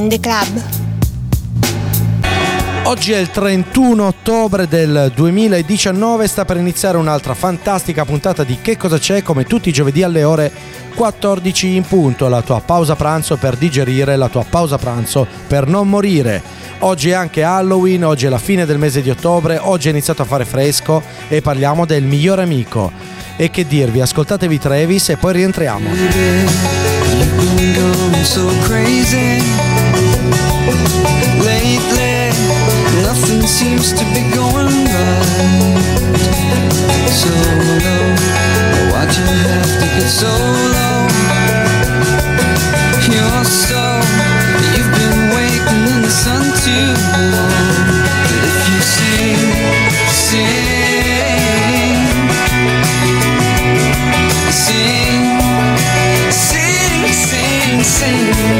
Join the Club. Oggi è il 31 ottobre del 2019, sta per iniziare un'altra fantastica puntata di Che cosa c'è come tutti i giovedì alle ore 14 in punto, la tua pausa pranzo per digerire, la tua pausa pranzo per non morire. Oggi è anche Halloween, oggi è la fine del mese di ottobre, oggi è iniziato a fare fresco e parliamo del migliore amico. E che dirvi, ascoltatevi Travis e poi rientriamo. Nothing seems to be going right. So low, why'd you have to get so low? You're so, you've been waiting in the sun too long. But if you sing, sing, sing, sing, sing, sing,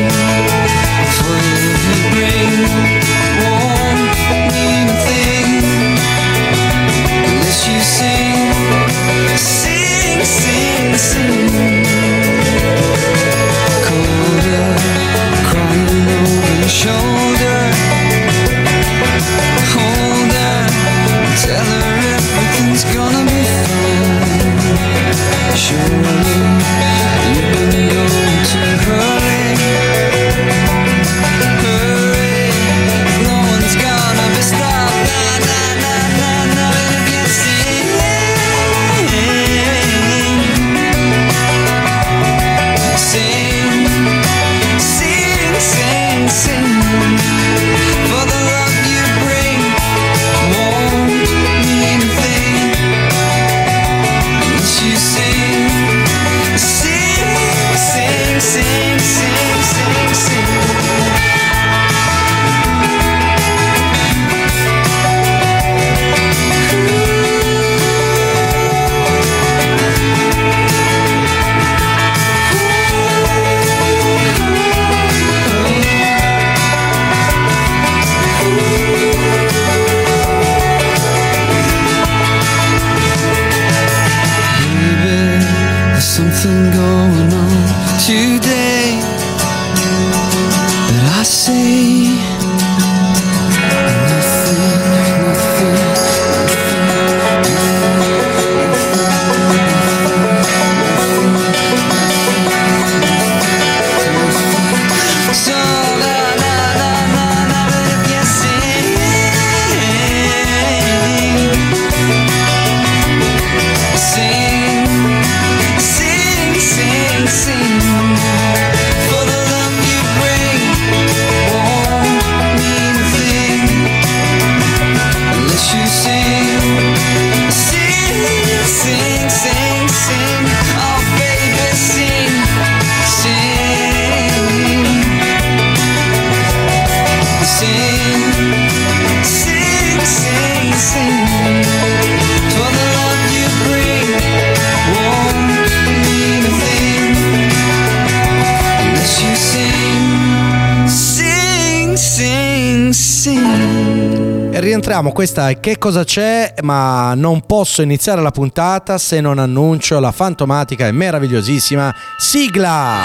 rientriamo, questa è Che cosa c'è, ma non posso iniziare la puntata se non annuncio la fantomatica e meravigliosissima sigla.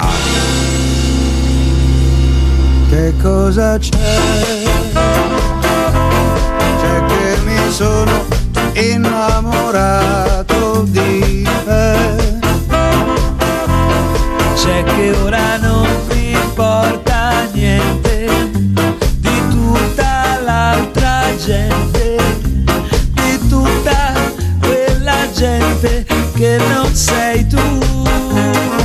Che cosa c'è? C'è che mi sono innamorato di te. C'è che ora non gente, di tutta quella gente che non sei tu.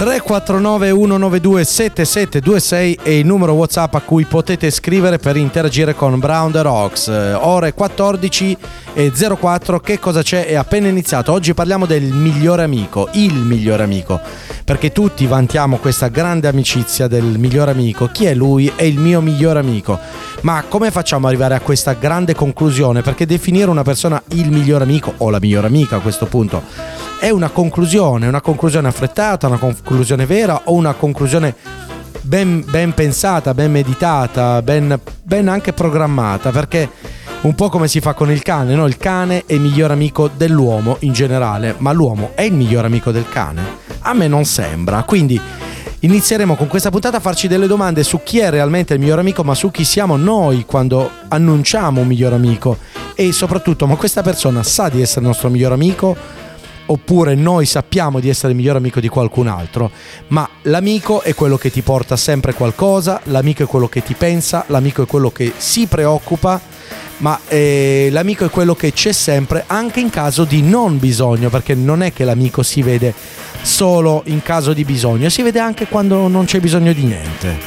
349 192 7726 è il numero WhatsApp a cui potete scrivere per interagire con Brown the Rocks. Eh, Ore 14 e 04, che cosa c'è? È appena iniziato. Oggi parliamo del migliore amico, il migliore amico, perché tutti vantiamo questa grande amicizia del migliore amico. Chi è lui? È il mio migliore amico. Ma come facciamo ad arrivare a questa grande conclusione? Perché definire una persona il migliore amico o la migliore amica a questo punto è una conclusione, una conclusione affrettata, una conclusione vera o una conclusione ben, ben pensata, ben meditata, ben, ben anche programmata, perché un po' come si fa con il cane, no? Il cane è il miglior amico dell'uomo in generale, ma l'uomo è il miglior amico del cane? A me non sembra, quindi Inizieremo con questa puntata a farci delle domande su chi è realmente il miglior amico, ma su chi siamo noi quando annunciamo un miglior amico e soprattutto, ma questa persona sa di essere il nostro miglior amico? Oppure noi sappiamo di essere il miglior amico di qualcun altro, ma l'amico è quello che ti porta sempre qualcosa, l'amico è quello che ti pensa, l'amico è quello che si preoccupa, ma eh, l'amico è quello che c'è sempre anche in caso di non bisogno, perché non è che l'amico si vede solo in caso di bisogno, si vede anche quando non c'è bisogno di niente.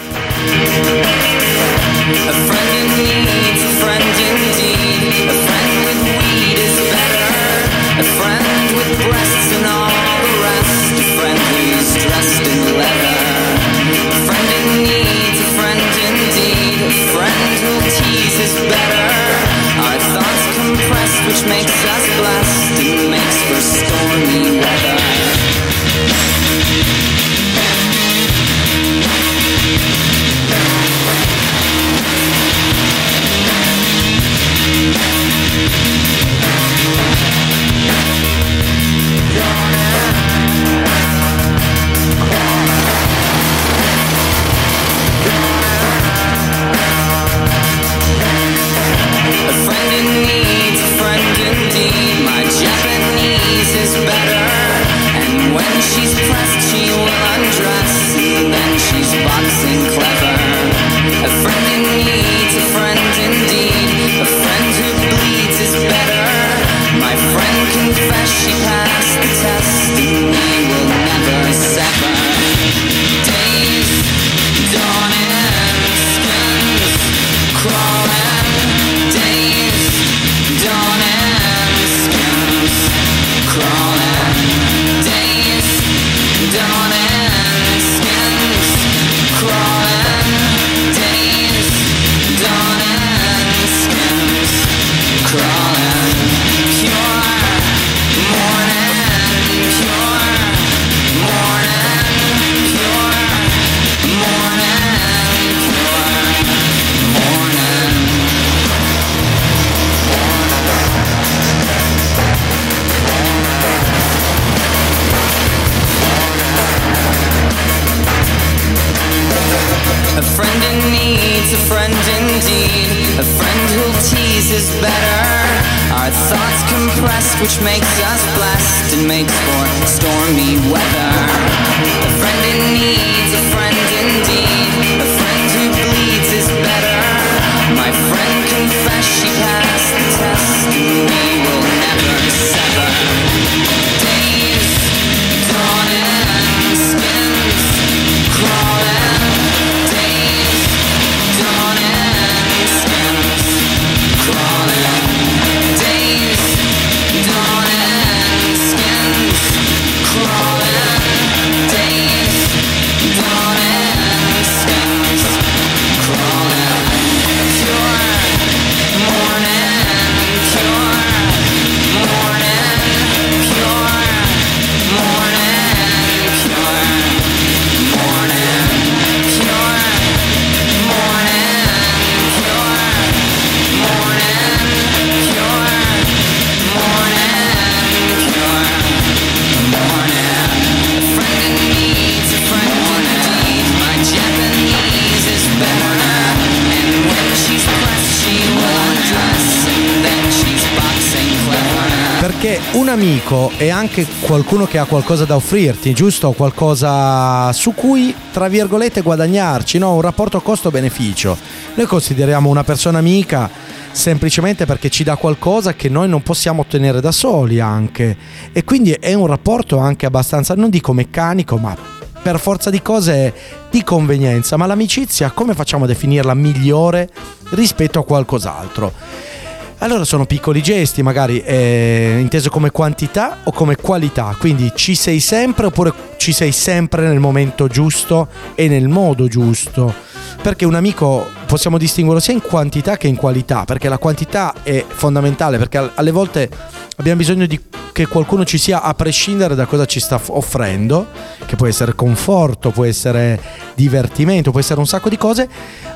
Amico è anche qualcuno che ha qualcosa da offrirti, giusto? Qualcosa su cui, tra virgolette, guadagnarci, no? Un rapporto costo-beneficio. Noi consideriamo una persona amica semplicemente perché ci dà qualcosa che noi non possiamo ottenere da soli anche. E quindi è un rapporto anche abbastanza, non dico meccanico, ma per forza di cose di convenienza. Ma l'amicizia come facciamo a definirla migliore rispetto a qualcos'altro? Allora sono piccoli gesti, magari eh, inteso come quantità o come qualità, quindi ci sei sempre oppure ci sei sempre nel momento giusto e nel modo giusto. Perché un amico possiamo distinguerlo sia in quantità che in qualità, perché la quantità è fondamentale, perché al- alle volte abbiamo bisogno di che qualcuno ci sia a prescindere da cosa ci sta offrendo, che può essere conforto, può essere divertimento, può essere un sacco di cose,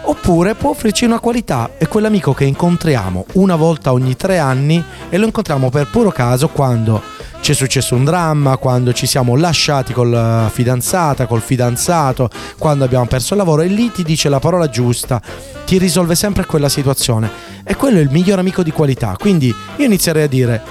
oppure può offrirci una qualità. È quell'amico che incontriamo una volta ogni tre anni e lo incontriamo per puro caso quando ci è successo un dramma, quando ci siamo lasciati con la fidanzata, col fidanzato, quando abbiamo perso il lavoro e lì ti dice la parola giusta, ti risolve sempre quella situazione e quello è il miglior amico di qualità. Quindi io inizierei a dire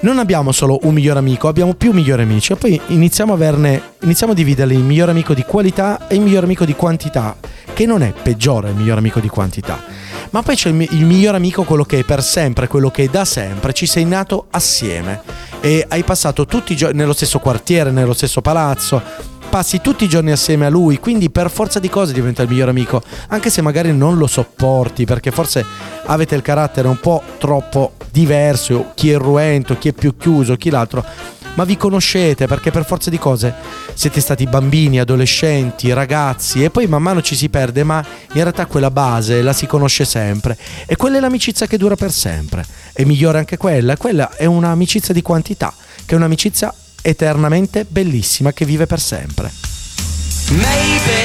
non abbiamo solo un miglior amico, abbiamo più migliori amici e poi iniziamo a averne iniziamo a dividerli in miglior amico di qualità e il miglior amico di quantità, che non è peggiore il miglior amico di quantità. Ma poi c'è il, mi- il miglior amico, quello che è per sempre, quello che è da sempre, ci sei nato assieme e hai passato tutti i giorni nello stesso quartiere, nello stesso palazzo, passi tutti i giorni assieme a lui, quindi per forza di cose diventa il miglior amico, anche se magari non lo sopporti, perché forse avete il carattere un po' troppo diverso, chi è irruento, chi è più chiuso, chi l'altro, ma vi conoscete perché per forza di cose siete stati bambini, adolescenti, ragazzi e poi man mano ci si perde, ma in realtà quella base la si conosce sempre e quella è l'amicizia che dura per sempre. È migliore anche quella, quella è un'amicizia di quantità, che è un'amicizia eternamente bellissima che vive per sempre. Maybe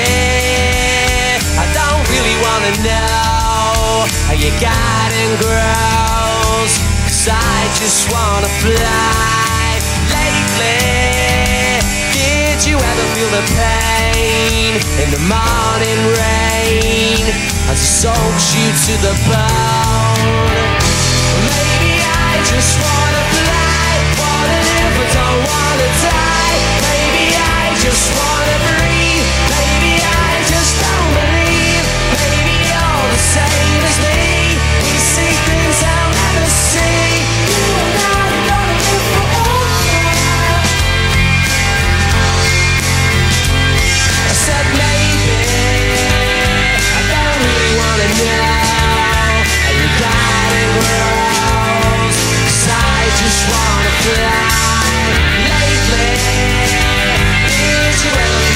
I don't really wanna know how your garden grows. Cause I just wanna fly lately. Did you ever feel the pain in the morning rain as it soaks you to the bone? Maybe I just wanna fly, but don't wanna die. Maybe I just wanna breathe.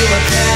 You ever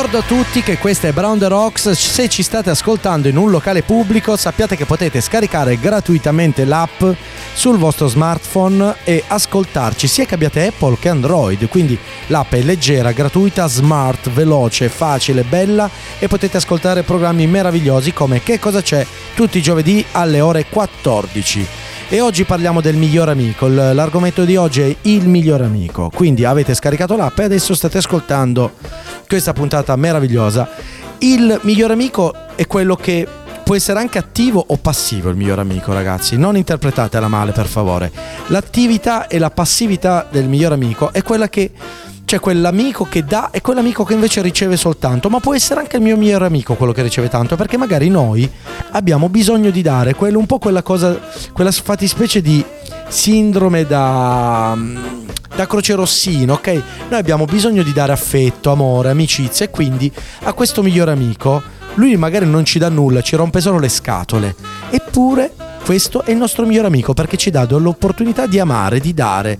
Ricordo a tutti che questa è Brown the Rocks, se ci state ascoltando in un locale pubblico sappiate che potete scaricare gratuitamente l'app sul vostro smartphone e ascoltarci sia che abbiate Apple che Android, quindi l'app è leggera, gratuita, smart, veloce, facile, bella e potete ascoltare programmi meravigliosi come Che cosa c'è tutti i giovedì alle ore 14. e oggi parliamo del miglior amico. L'argomento di oggi è il miglior amico. Quindi avete scaricato l'app e adesso state ascoltando questa puntata meravigliosa. Il miglior amico è quello che può essere anche attivo o passivo il miglior amico, ragazzi. Non interpretatela male, per favore. L'attività e la passività del miglior amico è quella che c'è quell'amico che dà e quell'amico che invece riceve soltanto, ma può essere anche il mio migliore amico quello che riceve tanto, perché magari noi abbiamo bisogno di dare, quello, un po' quella cosa, quella fattispecie di sindrome da, da croce rossino, ok? Noi abbiamo bisogno di dare affetto, amore, amicizia e quindi a questo migliore amico lui magari non ci dà nulla, ci rompe solo le scatole, eppure questo è il nostro miglior amico perché ci dà l'opportunità di amare, di dare,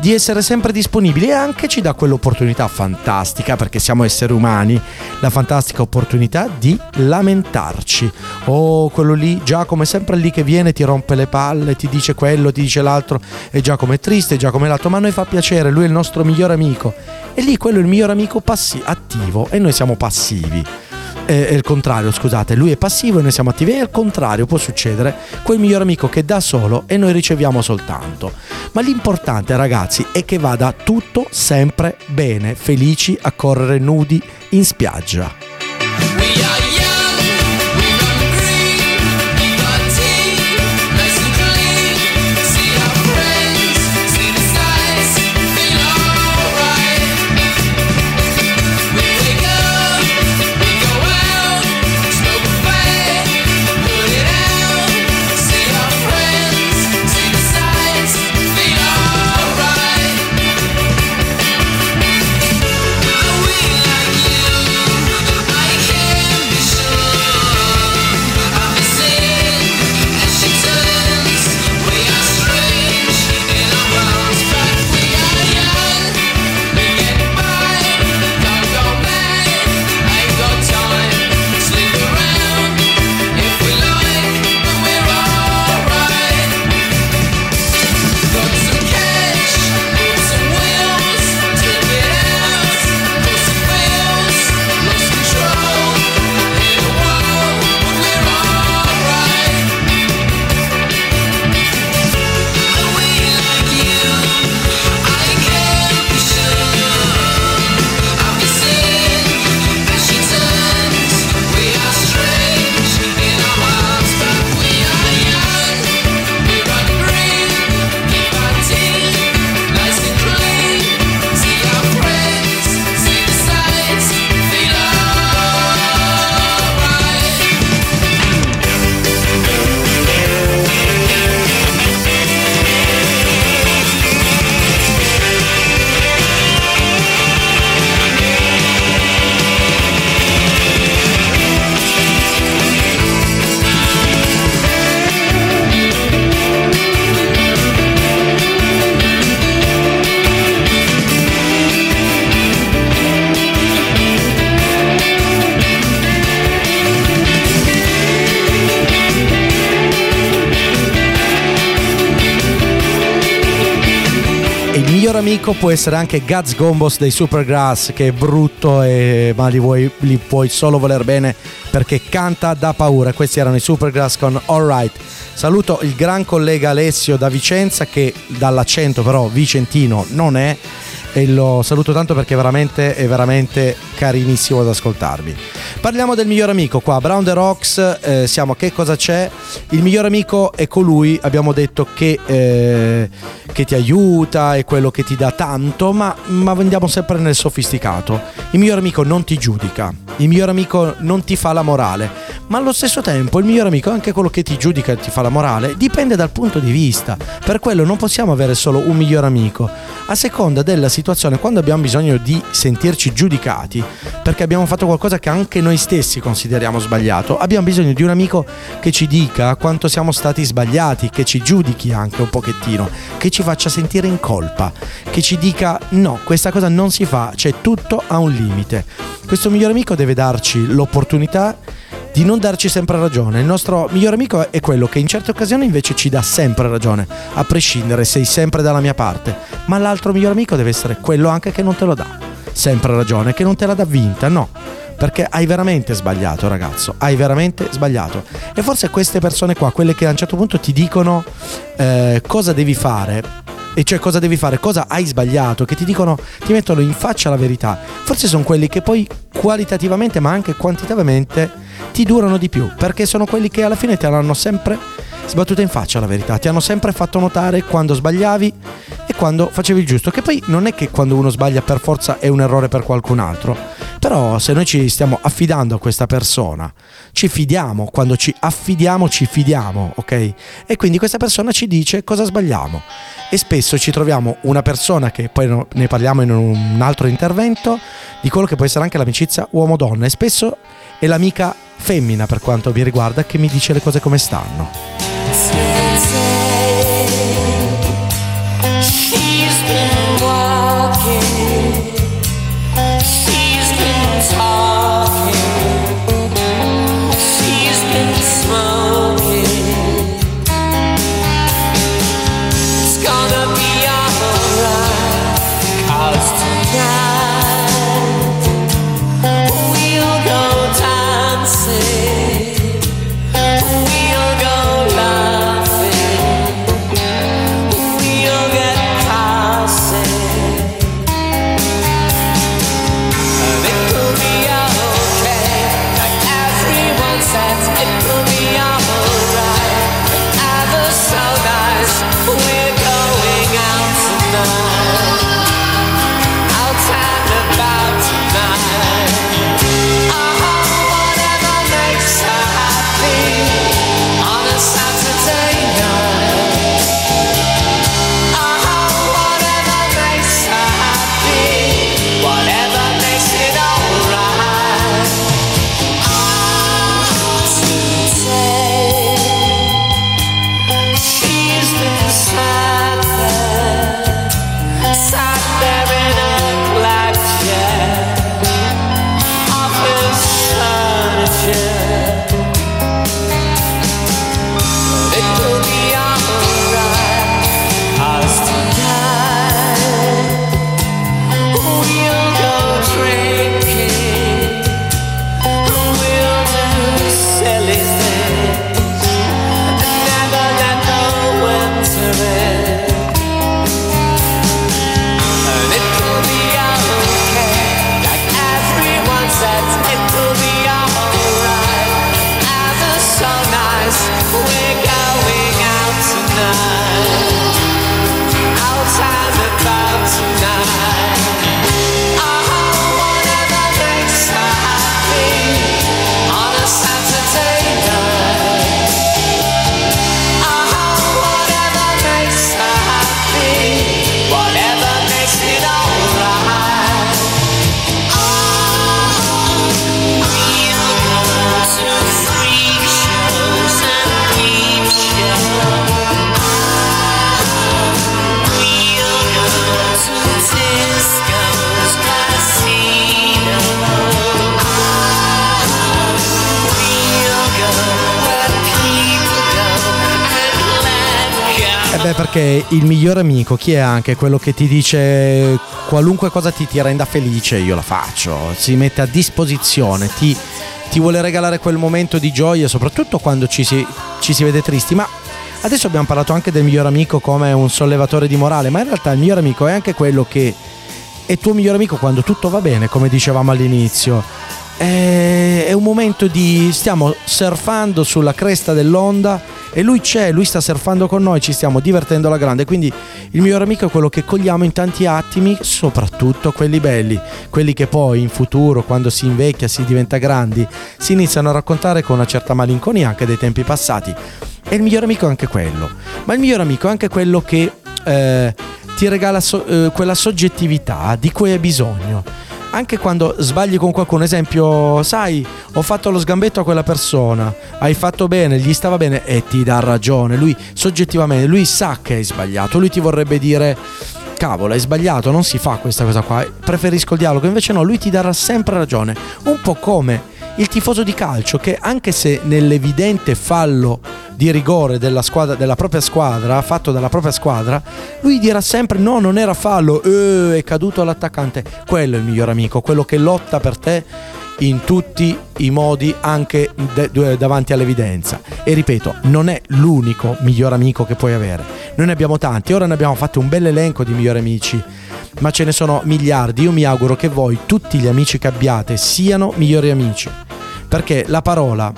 di essere sempre disponibili e anche ci dà quell'opportunità fantastica perché siamo esseri umani, la fantastica opportunità di lamentarci. Oh, quello lì, Giacomo è sempre lì che viene, ti rompe le palle, ti dice quello, ti dice l'altro e Giacomo è triste, Giacomo è l'altro, ma a noi fa piacere, lui è il nostro miglior amico. E lì quello è il miglior amico passi- attivo e noi siamo passivi è il contrario, scusate, lui è passivo e noi siamo attivi, e al contrario può succedere quel miglior amico che dà solo e noi riceviamo soltanto. Ma l'importante ragazzi è che vada tutto sempre bene, felici a correre nudi in spiaggia. Il miglior amico può essere anche Guts Gombos dei Supergrass, che è brutto, e, ma li, vuoi, li puoi solo voler bene perché canta da paura. Questi erano i Supergrass con Alright. Saluto il gran collega Alessio da Vicenza, che dall'accento però vicentino non è. E lo saluto tanto perché veramente è veramente carinissimo ad ascoltarvi. Parliamo del miglior amico qua, Brown the Rocks, eh, siamo che cosa c'è? Il miglior amico è colui, abbiamo detto, che, eh, che ti aiuta, è quello che ti dà tanto, ma, ma andiamo sempre nel sofisticato. Il miglior amico non ti giudica, il miglior amico non ti fa la morale, ma allo stesso tempo il miglior amico è anche quello che ti giudica e ti fa la morale, dipende dal punto di vista. Per quello non possiamo avere solo un miglior amico, a seconda della situazione, quando abbiamo bisogno di sentirci giudicati, perché abbiamo fatto qualcosa che anche noi stessi consideriamo sbagliato, abbiamo bisogno di un amico che ci dica quanto siamo stati sbagliati, che ci giudichi anche un pochettino, che ci faccia sentire in colpa, che ci dica no, questa cosa non si fa, c'è tutto a un limite. Questo miglior amico deve darci l'opportunità di non darci sempre ragione. Il nostro miglior amico è quello che in certe occasioni invece ci dà sempre ragione, a prescindere, sei sempre dalla mia parte. Ma l'altro miglior amico deve essere quello anche che non te lo dà sempre ragione, che non te la dà vinta, no. perché hai veramente sbagliato, ragazzo. Hai veramente sbagliato. E forse queste persone qua, quelle che a un certo punto ti dicono eh, cosa devi fare, e cioè cosa devi fare, cosa hai sbagliato, che ti dicono, ti mettono in faccia la verità. Forse sono quelli che poi qualitativamente ma anche quantitativamente ti durano di più, perché sono quelli che alla fine te l'hanno sempre sbattuta in faccia la verità, ti hanno sempre fatto notare quando sbagliavi quando facevi il giusto, che poi non è che quando uno sbaglia per forza è un errore per qualcun altro, però se noi ci stiamo affidando a questa persona, ci fidiamo, quando ci affidiamo ci fidiamo, ok? E quindi questa persona ci dice cosa sbagliamo e spesso ci troviamo una persona che poi ne parliamo in un altro intervento di quello che può essere anche l'amicizia uomo-donna e spesso è l'amica femmina per quanto mi riguarda che mi dice le cose come stanno. She's beh, perché il migliore amico chi è anche quello che ti dice qualunque cosa ti, ti renda felice, io la faccio, si mette a disposizione, ti, ti vuole regalare quel momento di gioia, soprattutto quando ci si, ci si vede tristi. Ma adesso abbiamo parlato anche del miglior amico come un sollevatore di morale, ma in realtà il miglior amico è anche quello che è tuo miglior amico quando tutto va bene, come dicevamo all'inizio. È un momento di stiamo surfando sulla cresta dell'onda e lui c'è, lui sta surfando con noi, ci stiamo divertendo alla grande. Quindi il miglior amico è quello che cogliamo in tanti attimi, soprattutto quelli belli, quelli che poi in futuro, quando si invecchia, si diventa grandi, si iniziano a raccontare con una certa malinconia anche dei tempi passati. E il miglior amico è anche quello. Ma il miglior amico è anche quello che eh, ti regala so- eh, quella soggettività di cui hai bisogno. Anche quando sbagli con qualcuno, esempio, sai, ho fatto lo sgambetto a quella persona, hai fatto bene, gli stava bene e ti dà ragione. Lui soggettivamente, lui sa che hai sbagliato, lui ti vorrebbe dire cavolo, hai sbagliato, non si fa questa cosa qua, preferisco il dialogo, invece no, lui ti darà sempre ragione. Un po' come il tifoso di calcio che anche se nell'evidente fallo di rigore della, squadra, della propria squadra, fatto dalla propria squadra, lui dirà sempre no, non era fallo, eh, è caduto l'attaccante. Quello è il miglior amico, quello che lotta per te in tutti i modi anche de- davanti all'evidenza. E ripeto non è l'unico miglior amico che puoi avere. Noi ne abbiamo tanti ora ne abbiamo fatto un bel elenco di migliori amici ma ce ne sono miliardi. Io mi auguro che voi tutti gli amici che abbiate siano migliori amici. Perché la parola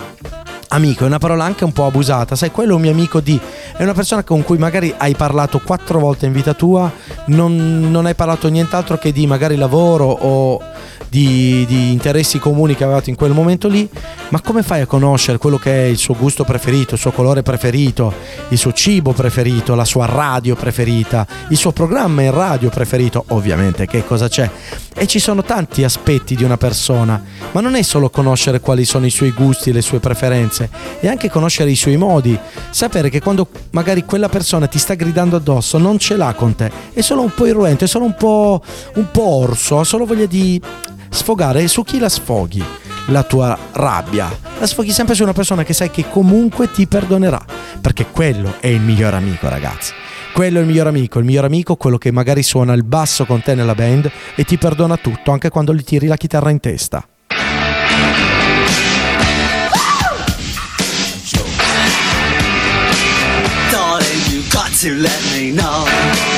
amico è una parola anche un po' abusata. Sai quello è un mio amico di è una persona con cui magari hai parlato quattro volte in vita tua non, non hai parlato nient'altro che di magari lavoro o di, di interessi comuni che avevate in quel momento lì, ma come fai a conoscere quello che è il suo gusto preferito, il suo colore preferito, il suo cibo preferito, la sua radio preferita, il suo programma in radio preferito? Ovviamente, che cosa c'è? E ci sono tanti aspetti di una persona, ma non è solo conoscere quali sono i suoi gusti, le sue preferenze, è anche conoscere i suoi modi, sapere che quando magari quella persona ti sta gridando addosso non ce l'ha con te, è solo un po' irruento, è solo un po', un po' orso, ha solo voglia di sfogare su chi la sfoghi la tua rabbia. La sfoghi sempre su una persona che sai che comunque ti perdonerà, perché quello è il miglior amico, ragazzi. Quello è il miglior amico, il miglior amico quello che magari suona il basso con te nella band e ti perdona tutto, anche quando gli tiri la chitarra in testa. Darling,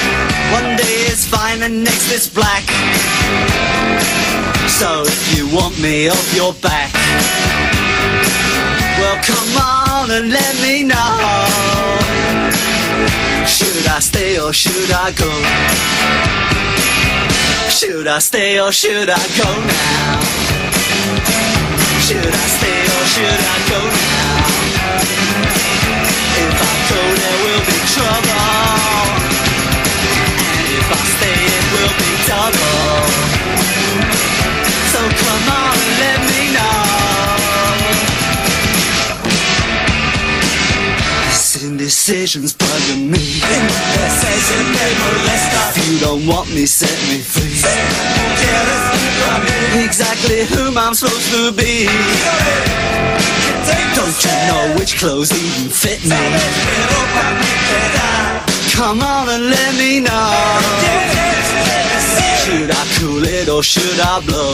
One day it's fine and next it's black. So if you want me off your back, well come on and let me know. Should I stay or should I go? Should I stay or should I go now? Should I stay or should I go now? If I go there will be trouble Stay it will be double. So come on let me know. This indecision's bugging me. If you don't want me set me free. Exactly whom I'm supposed to be. Don't you know which clothes even fit me? Come on and let me know. Should I cool it or should I blow?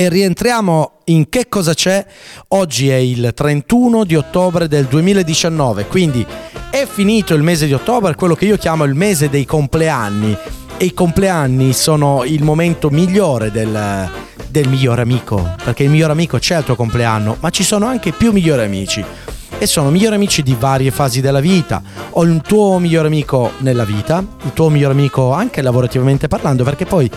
E rientriamo in che cosa c'è? Oggi è il 31 di ottobre del 2019, quindi è finito il mese di ottobre, quello che io chiamo il mese dei compleanni. E i compleanni sono il momento migliore del, del miglior amico, perché il miglior amico c'è al tuo compleanno, ma ci sono anche più migliori amici. E sono migliori amici di varie fasi della vita. Ho il tuo miglior amico nella vita, il tuo miglior amico anche lavorativamente parlando, perché poi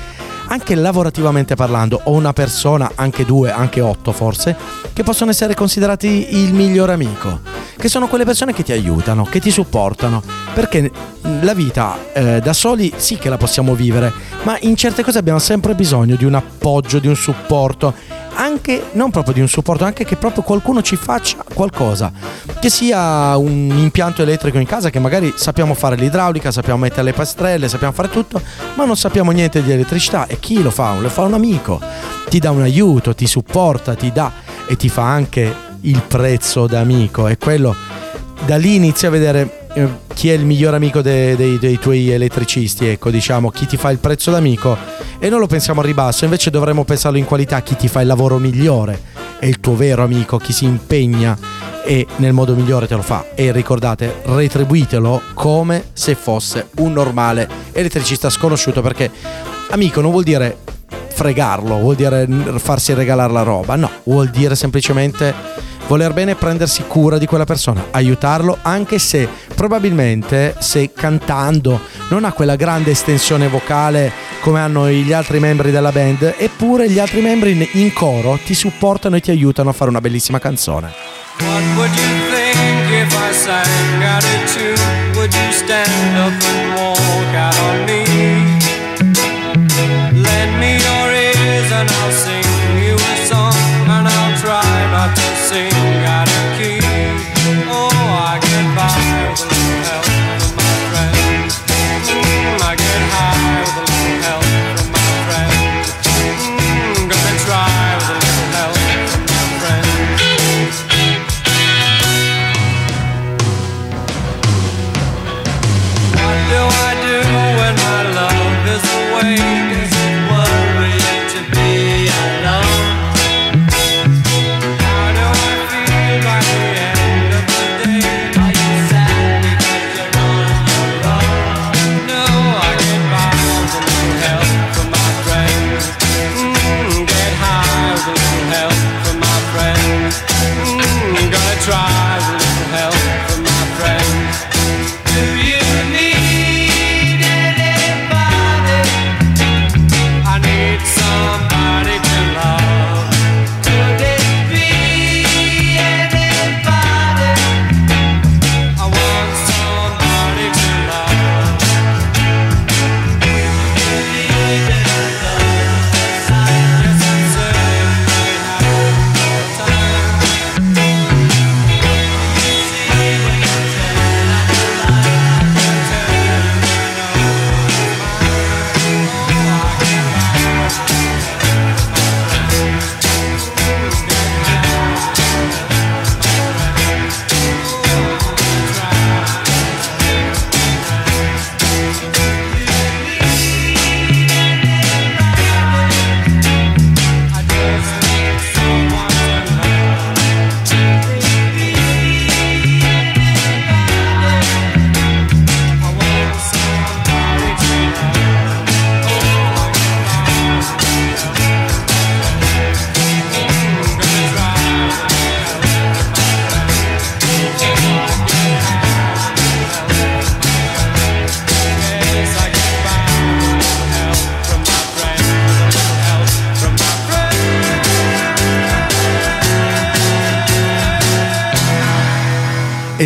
anche lavorativamente parlando ho una persona, anche due, anche otto forse, che possono essere considerati il miglior amico, che sono quelle persone che ti aiutano, che ti supportano, perché la vita eh, da soli sì che la possiamo vivere, ma in certe cose abbiamo sempre bisogno di un appoggio, di un supporto anche non proprio di un supporto, anche che proprio qualcuno ci faccia qualcosa. Che sia un impianto elettrico in casa che magari sappiamo fare l'idraulica, sappiamo mettere le pastrelle, sappiamo fare tutto, ma non sappiamo niente di elettricità e chi lo fa? Lo fa un amico. Ti dà un aiuto, ti supporta, ti dà e ti fa anche il prezzo da amico e quello da lì inizi a vedere chi è il miglior amico de- dei, dei tuoi elettricisti, ecco, diciamo, chi ti fa il prezzo d'amico e non lo pensiamo a ribasso, invece dovremmo pensarlo in qualità, chi ti fa il lavoro migliore è il tuo vero amico, chi si impegna e nel modo migliore te lo fa. E ricordate, retribuitelo come se fosse un normale elettricista sconosciuto perché amico non vuol dire fregarlo, vuol dire farsi regalare la roba, no, vuol dire semplicemente voler bene prendersi cura di quella persona, aiutarlo anche se probabilmente se cantando non ha quella grande estensione vocale come hanno gli altri membri della band, eppure gli altri membri in- coro ti supportano e ti aiutano a fare una bellissima canzone. What would you think if I sang out a tune? Would you stand up and walk out on me? Lend me your sing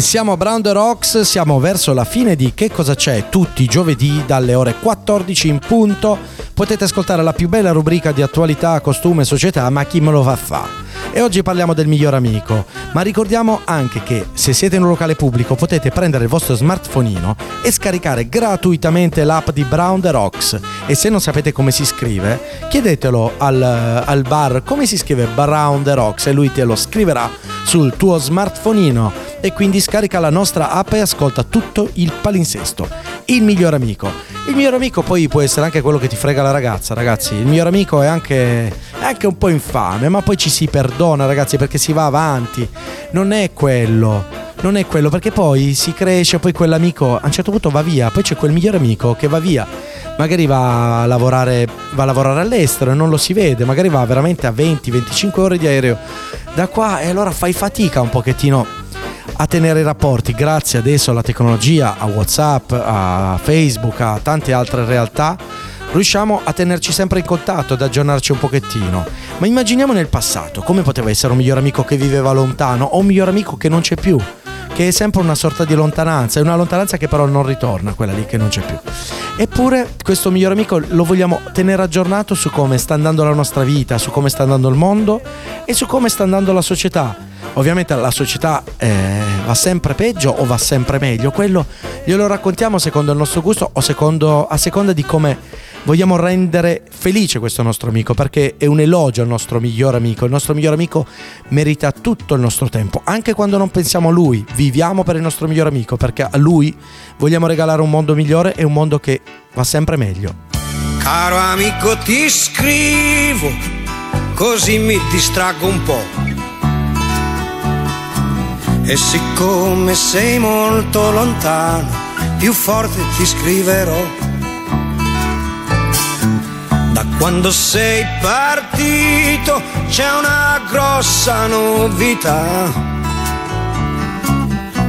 siamo a Brown the Rocks, siamo verso la fine di Che cosa c'è? Tutti i giovedì dalle ore 14 in punto. Potete ascoltare la più bella rubrica di attualità, costume società, ma chi me lo va a fa? E oggi parliamo del miglior amico, ma ricordiamo anche che se siete in un locale pubblico potete prendere il vostro smartphoneino e scaricare gratuitamente l'app di Brown the Rocks. E se non sapete come si scrive, chiedetelo al, al bar come si scrive Brown the Rocks e lui te lo scriverà sul tuo smartphoneino e quindi scarica la nostra app e ascolta tutto il palinsesto. Il miglior amico. Il miglior amico poi può essere anche quello che ti frega la ragazza, ragazzi. Il miglior amico è anche, è anche un po' infame, ma poi ci si perdona, ragazzi, perché si va avanti. Non è quello. Non è quello, perché poi si cresce, poi quell'amico a un certo punto va via, poi c'è quel miglior amico che va via. Magari va a lavorare, va a lavorare all'estero e non lo si vede, magari va veramente a 20-25 ore di aereo da qua e allora fai fatica un pochettino a tenere i rapporti grazie adesso alla tecnologia, a Whatsapp, a Facebook, a tante altre realtà. Riusciamo a tenerci sempre in contatto, ad aggiornarci un pochettino. Ma immaginiamo nel passato, come poteva essere un miglior amico che viveva lontano o un miglior amico che non c'è più, che è sempre una sorta di lontananza, è una lontananza che però non ritorna, quella lì che non c'è più. Eppure questo migliore amico lo vogliamo tenere aggiornato su come sta andando la nostra vita, su come sta andando il mondo e su come sta andando la società. Ovviamente la società eh, va sempre peggio o va sempre meglio, quello glielo raccontiamo secondo il nostro gusto o secondo, a seconda di come vogliamo rendere felice questo nostro amico, perché è un elogio al nostro migliore amico. Il nostro migliore amico merita tutto il nostro tempo, anche quando non pensiamo a lui, viviamo per il nostro migliore amico, perché a lui vogliamo regalare un mondo migliore e un mondo che va sempre meglio. Caro amico ti scrivo, così mi distraggo un po'. E siccome sei molto lontano, più forte ti scriverò. Da quando sei partito c'è una grossa novità.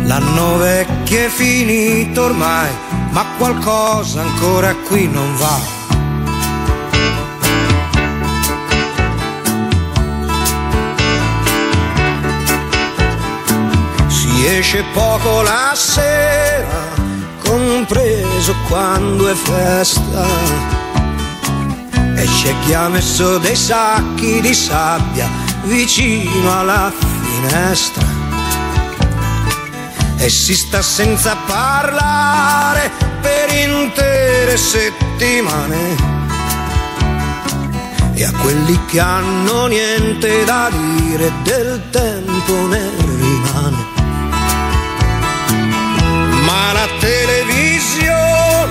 L'anno vecchio è finito ormai, ma qualcosa ancora qui non va. Si esce poco la sera, compreso quando è festa. E c'è chi ha messo dei sacchi di sabbia vicino alla finestra. E si sta senza parlare per intere settimane. E a quelli che hanno niente da dire del tempo ne rimane. Ma la televisione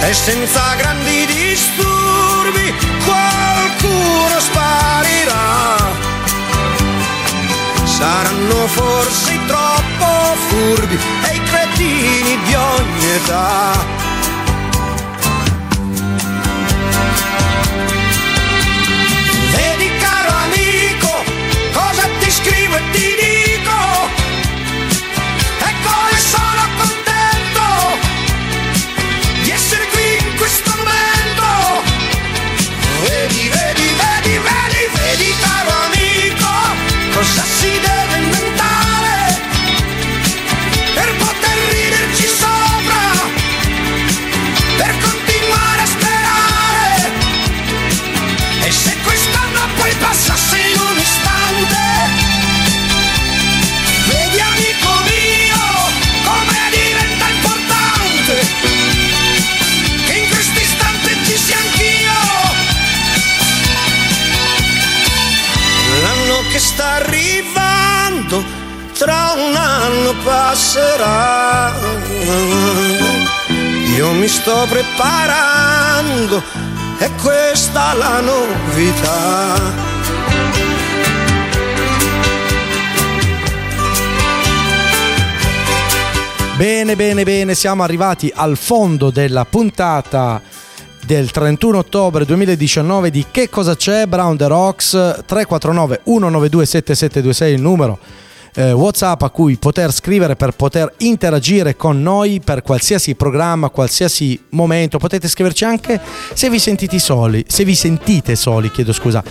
E senza grandi disturbi qualcuno sparirà. Saranno forse troppo furbi e i cretini di ogni età. Vedi caro amico, cosa ti scrivo e ti Io mi sto preparando, è questa la novità. Bene, bene, bene, siamo arrivati al fondo della puntata del 31 ottobre 2019 di Che cosa c'è? Brown The Rocks 349 192 7726 il numero eh, WhatsApp a cui poter scrivere per poter interagire con noi per qualsiasi programma, qualsiasi momento. Potete scriverci anche se vi sentite soli, se vi sentite soli, chiedo scusa.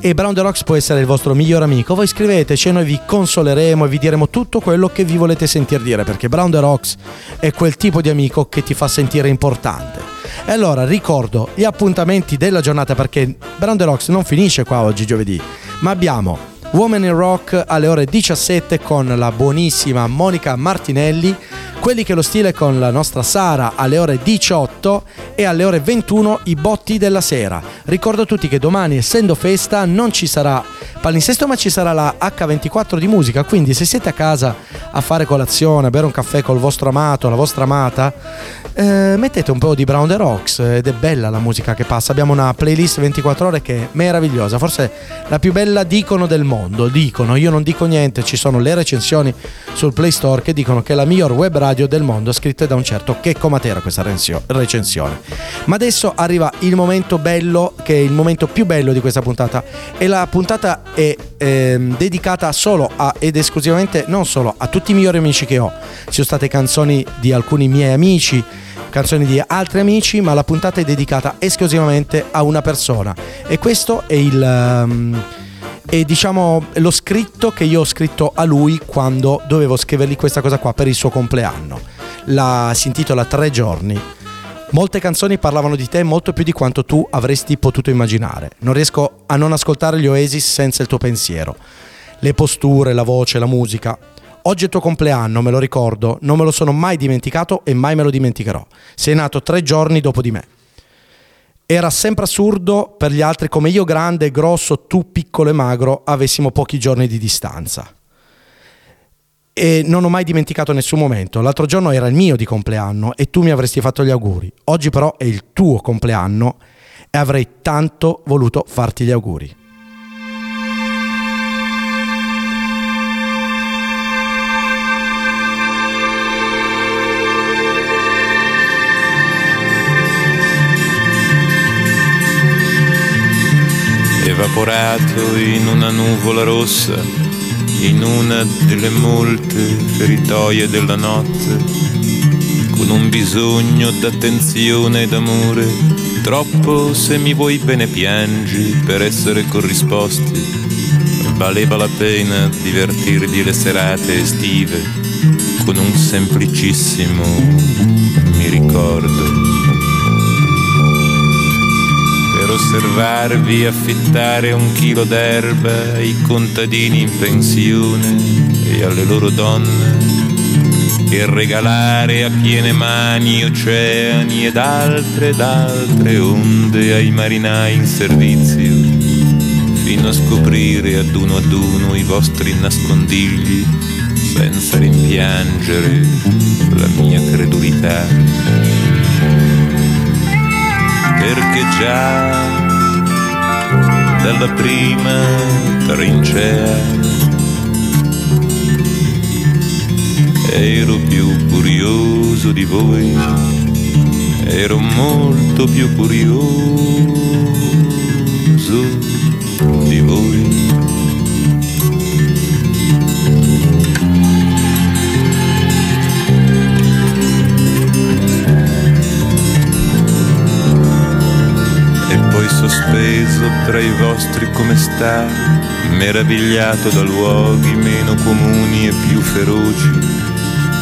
E Brown The Rocks può essere il vostro miglior amico. Voi scriveteci e noi vi consoleremo e vi diremo tutto quello che vi volete sentir dire, perché Brown The Rocks è quel tipo di amico che ti fa sentire importante. E allora ricordo gli appuntamenti della giornata perché Brown The Rocks non finisce qua oggi giovedì, ma abbiamo Woman in Rock alle ore 17 con la buonissima Monica Martinelli quelli che lo stile con la nostra Sara alle ore 18 e alle ore 21 i botti della sera. Ricordo a tutti che domani, essendo festa, non ci sarà palinsesto, ma ci sarà la H24 di musica. Quindi, se siete a casa a fare colazione, a bere un caffè col vostro amato, la vostra amata, eh, mettete un po' di Brown the Rocks ed è bella la musica che passa. Abbiamo una playlist 24 ore che è meravigliosa, forse la più bella dicono del mondo. Dicono, io non dico niente, ci sono le recensioni sul Play Store che dicono che è la miglior web radio del mondo, scritte da un certo Checco Matera questa recensione. Ma adesso arriva il momento bello, che è il momento più bello di questa puntata. E la puntata è ehm, dedicata solo a, ed esclusivamente, non solo a tutti i migliori amici che ho. Sono state canzoni di alcuni miei amici, canzoni di altri amici, ma la puntata è dedicata esclusivamente a una persona. E questo è il. ehm, è diciamo lo scritto che io ho scritto a lui quando dovevo scrivergli questa cosa qua per il suo compleanno. La, si intitola Tre giorni. Molte canzoni parlavano di te molto più di quanto tu avresti potuto immaginare. Non riesco a non ascoltare gli Oasis senza il tuo pensiero. Le posture, la voce, la musica. Oggi è il tuo compleanno, me lo ricordo, non me lo sono mai dimenticato e mai me lo dimenticherò. Sei nato tre giorni dopo di me. Era sempre assurdo per gli altri come io grande e grosso, tu piccolo e magro, avessimo pochi giorni di distanza. E non ho mai dimenticato nessun momento. L'altro giorno era il mio di compleanno e tu mi avresti fatto gli auguri. Oggi però è il tuo compleanno e avrei tanto voluto farti gli auguri. Evaporato in una nuvola rossa, in una delle molte feritoie della notte, con un bisogno d'attenzione e d'amore, troppo se mi vuoi bene piangi per essere corrisposti. Valeva la pena divertirvi le serate estive con un semplicissimo mi ricordo per osservarvi affittare un chilo d'erba ai contadini in pensione e alle loro donne e regalare a piene mani oceani ed altre ed altre onde ai marinai in servizio fino a scoprire ad uno ad uno i vostri nascondigli senza rimpiangere la mia credulità perché già dalla prima trincea ero più curioso di voi, ero molto più curioso sospeso tra i vostri come sta, meravigliato da luoghi meno comuni e più feroci,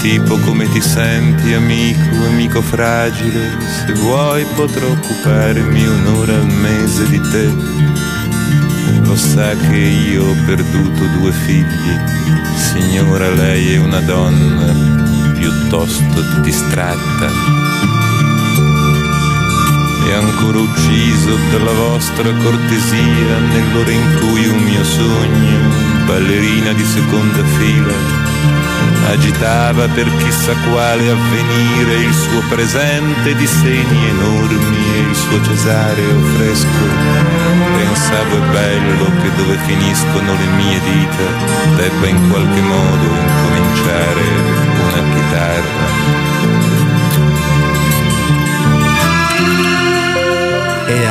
tipo come ti senti amico, amico fragile, se vuoi potrò occuparmi un'ora al mese di te. Lo sa che io ho perduto due figli, signora lei è una donna piuttosto distratta e ancora ucciso dalla vostra cortesia nell'ora in cui un mio sogno, ballerina di seconda fila, agitava per chissà quale avvenire il suo presente di seni enormi e il suo cesareo fresco. Pensavo è bello che dove finiscono le mie dita debba in qualche modo incominciare una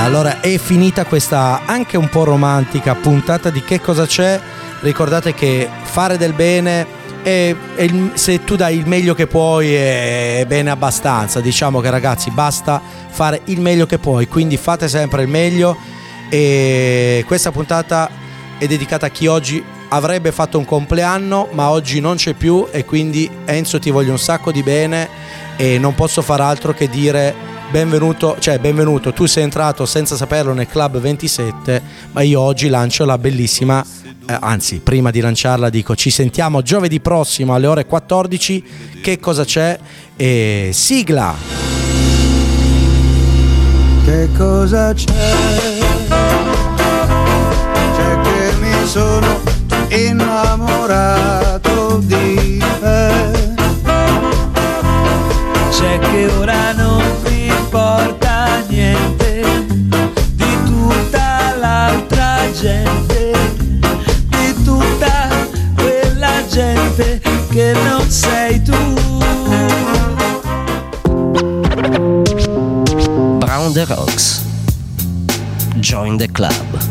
allora è finita questa anche un po' romantica puntata di che cosa c'è. Ricordate che fare del bene è, è se tu dai il meglio che puoi è bene abbastanza. Diciamo che ragazzi basta fare il meglio che puoi, quindi fate sempre il meglio e questa puntata è dedicata a chi oggi avrebbe fatto un compleanno ma oggi non c'è più e quindi Enzo ti voglio un sacco di bene e non posso far altro che dire benvenuto, cioè benvenuto, tu sei entrato senza saperlo nel club 27, ma io oggi lancio la bellissima, eh, anzi prima di lanciarla dico ci sentiamo giovedì prossimo alle ore 14, che cosa c'è? E sigla! Che cosa c'è? C'è che mi sono innamorato di te. C'è che ora non importa niente di tutta l'altra gente, di tutta quella gente che non sei tu. Brown the Rocks. Join the club.